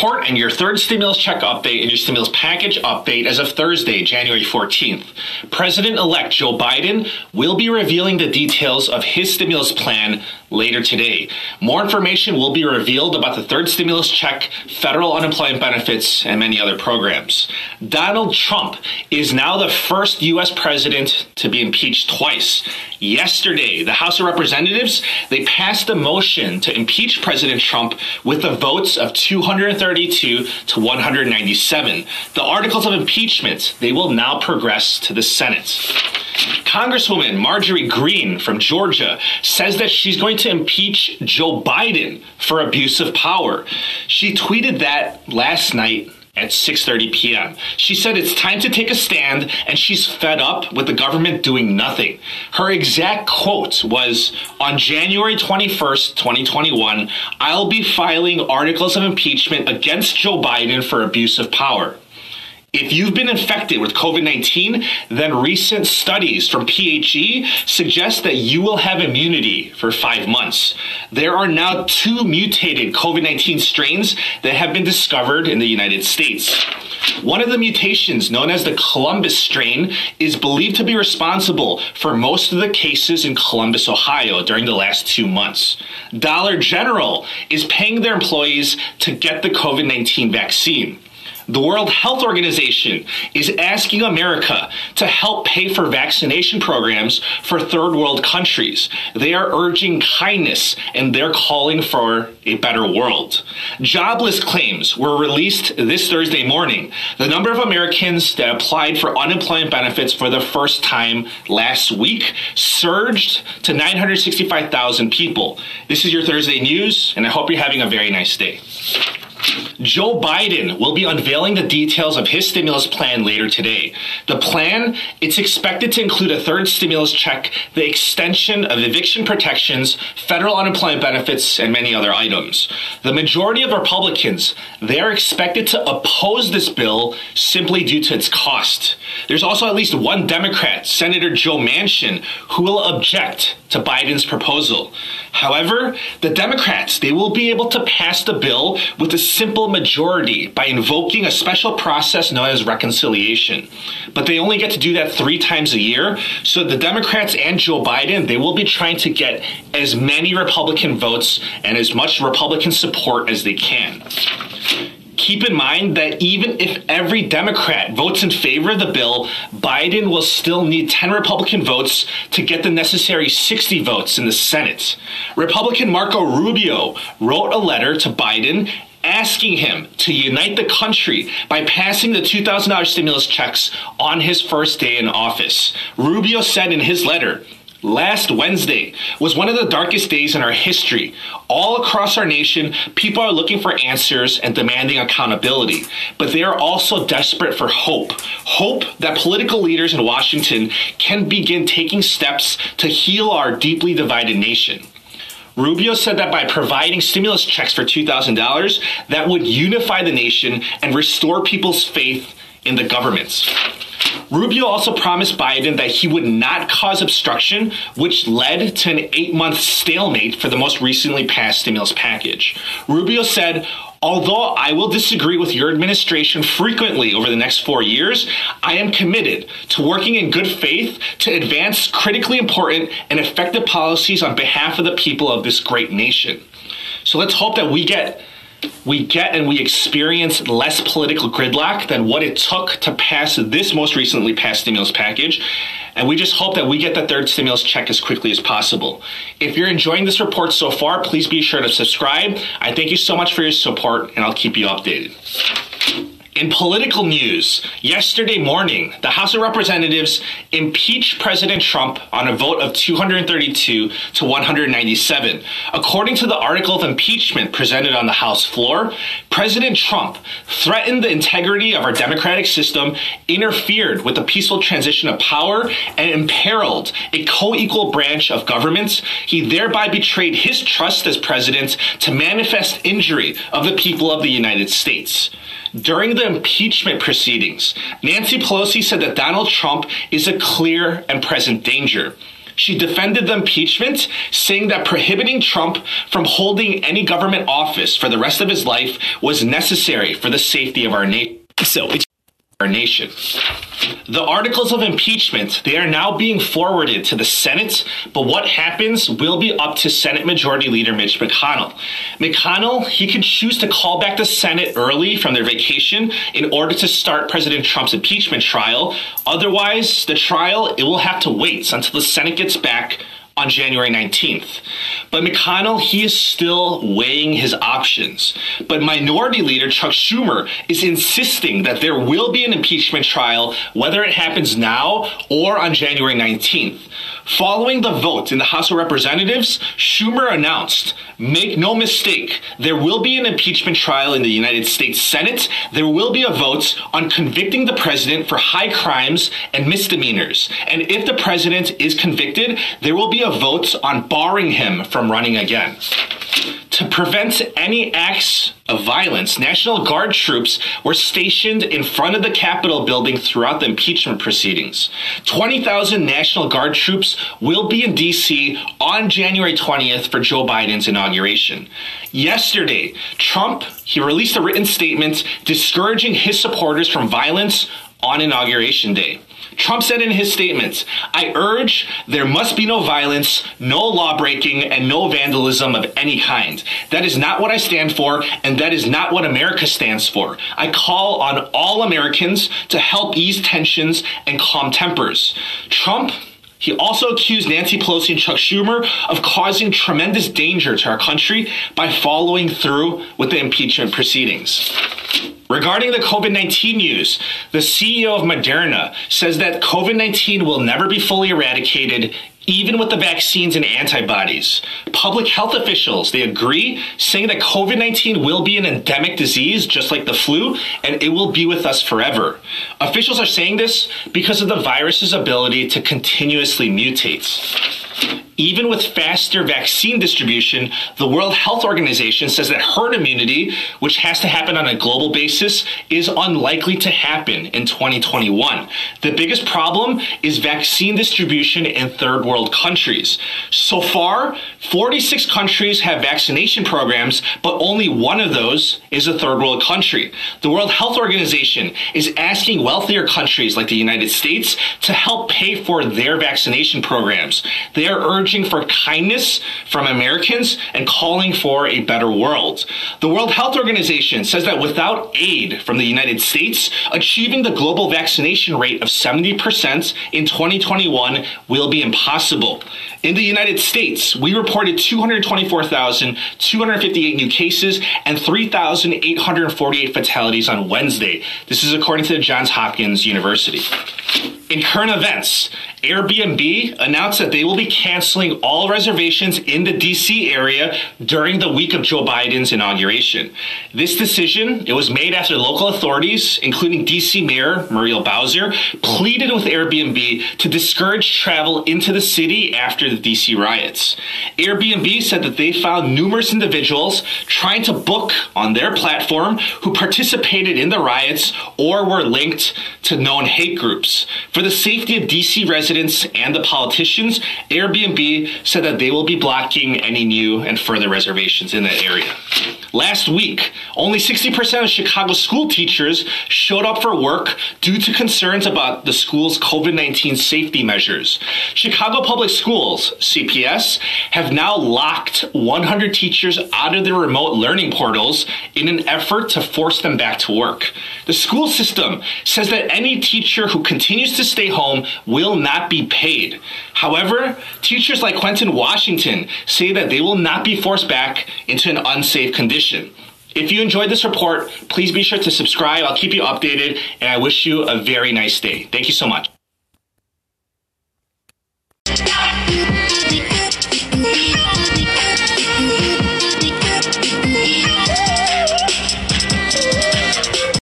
Report and your third stimulus check update and your stimulus package update as of Thursday, January 14th. President elect Joe Biden will be revealing the details of his stimulus plan later today. More information will be revealed about the third stimulus check, federal unemployment benefits, and many other programs. Donald Trump is now the first U.S. president to be impeached twice. Yesterday, the House of Representatives, they passed a motion to impeach President Trump with the votes of 232 to 197. The articles of impeachment, they will now progress to the Senate. Congresswoman Marjorie Greene from Georgia says that she's going to impeach Joe Biden for abuse of power. She tweeted that last night at 6:30 p.m. She said it's time to take a stand and she's fed up with the government doing nothing. Her exact quote was on January 21st, 2021, I'll be filing articles of impeachment against Joe Biden for abuse of power. If you've been infected with COVID 19, then recent studies from PHE suggest that you will have immunity for five months. There are now two mutated COVID 19 strains that have been discovered in the United States. One of the mutations, known as the Columbus strain, is believed to be responsible for most of the cases in Columbus, Ohio during the last two months. Dollar General is paying their employees to get the COVID 19 vaccine. The World Health Organization is asking America to help pay for vaccination programs for third world countries. They are urging kindness and they're calling for a better world. Jobless claims were released this Thursday morning. The number of Americans that applied for unemployment benefits for the first time last week surged to 965,000 people. This is your Thursday news, and I hope you're having a very nice day. Joe Biden will be unveiling the details of his stimulus plan later today. The plan, it's expected to include a third stimulus check, the extension of eviction protections, federal unemployment benefits, and many other items. The majority of Republicans, they're expected to oppose this bill simply due to its cost. There's also at least one Democrat, Senator Joe Manchin, who will object to Biden's proposal. However, the Democrats, they will be able to pass the bill with a simple majority by invoking a special process known as reconciliation. But they only get to do that 3 times a year, so the Democrats and Joe Biden, they will be trying to get as many Republican votes and as much Republican support as they can keep in mind that even if every Democrat votes in favor of the bill, Biden will still need 10 Republican votes to get the necessary 60 votes in the Senate. Republican Marco Rubio wrote a letter to Biden asking him to unite the country by passing the $2,000 stimulus checks on his first day in office. Rubio said in his letter, Last Wednesday was one of the darkest days in our history. All across our nation, people are looking for answers and demanding accountability, but they are also desperate for hope. Hope that political leaders in Washington can begin taking steps to heal our deeply divided nation. Rubio said that by providing stimulus checks for $2,000, that would unify the nation and restore people's faith in the government. Rubio also promised Biden that he would not cause obstruction, which led to an eight month stalemate for the most recently passed stimulus package. Rubio said, Although I will disagree with your administration frequently over the next four years, I am committed to working in good faith to advance critically important and effective policies on behalf of the people of this great nation. So let's hope that we get we get and we experience less political gridlock than what it took to pass this most recently passed stimulus package. And we just hope that we get the third stimulus check as quickly as possible. If you're enjoying this report so far, please be sure to subscribe. I thank you so much for your support, and I'll keep you updated. In political news, yesterday morning, the House of Representatives impeached President Trump on a vote of 232 to 197. According to the article of impeachment presented on the House floor, President Trump threatened the integrity of our democratic system, interfered with the peaceful transition of power, and imperiled a co equal branch of government. He thereby betrayed his trust as president to manifest injury of the people of the United States. During the impeachment proceedings, Nancy Pelosi said that Donald Trump is a clear and present danger. She defended the impeachment, saying that prohibiting Trump from holding any government office for the rest of his life was necessary for the safety of our nation. So, our nation. The articles of impeachment, they are now being forwarded to the Senate, but what happens will be up to Senate Majority Leader Mitch McConnell. McConnell, he can choose to call back the Senate early from their vacation in order to start President Trump's impeachment trial. Otherwise, the trial, it will have to wait until the Senate gets back on January 19th. But McConnell, he is still weighing his options. But Minority Leader Chuck Schumer is insisting that there will be an impeachment trial, whether it happens now or on January 19th. Following the vote in the House of Representatives, Schumer announced, make no mistake, there will be an impeachment trial in the United States Senate. There will be a vote on convicting the president for high crimes and misdemeanors. And if the president is convicted, there will be a vote on barring him from running again. To prevent any acts of violence, National Guard troops were stationed in front of the Capitol building throughout the impeachment proceedings. 20,000 National Guard troops will be in D.C. on January 20th for Joe Biden's inauguration. Yesterday, Trump, he released a written statement discouraging his supporters from violence on Inauguration Day. Trump said in his statement, I urge there must be no violence, no law breaking, and no vandalism of any kind. That is not what I stand for, and that is not what America stands for. I call on all Americans to help ease tensions and calm tempers. Trump he also accused Nancy Pelosi and Chuck Schumer of causing tremendous danger to our country by following through with the impeachment proceedings. Regarding the COVID 19 news, the CEO of Moderna says that COVID 19 will never be fully eradicated even with the vaccines and antibodies. Public health officials, they agree, saying that COVID 19 will be an endemic disease, just like the flu, and it will be with us forever. Officials are saying this because of the virus's ability to continuously mutate. Even with faster vaccine distribution, the World Health Organization says that herd immunity, which has to happen on a global basis, is unlikely to happen in 2021. The biggest problem is vaccine distribution in third world countries. So far, 46 countries have vaccination programs, but only one of those is a third world country. The World Health Organization is asking wealthier countries like the United States to help pay for their vaccination programs. They urging urging for kindness from Americans and calling for a better world. The World Health Organization says that without aid from the United States, achieving the global vaccination rate of 70% in 2021 will be impossible. In the United States, we reported 224,258 new cases and 3,848 fatalities on Wednesday. This is according to Johns Hopkins University. In current events, Airbnb announced that they will be canceling all reservations in the DC area during the week of Joe Biden's inauguration. This decision, it was made after local authorities, including DC Mayor Muriel Bowser, pleaded with Airbnb to discourage travel into the city after the DC riots. Airbnb said that they found numerous individuals trying to book on their platform who participated in the riots or were linked to known hate groups. For the safety of DC residents and the politicians, Airbnb said that they will be blocking any new and further reservations in that area. Last week, only 60% of Chicago school teachers showed up for work due to concerns about the school's COVID 19 safety measures. Chicago Public Schools, CPS, have now locked 100 teachers out of their remote learning portals in an effort to force them back to work. The school system says that any teacher who continues to stay home will not be paid. However, teachers like Quentin Washington say that they will not be forced back into an unsafe condition. If you enjoyed this report, please be sure to subscribe. I'll keep you updated, and I wish you a very nice day. Thank you so much.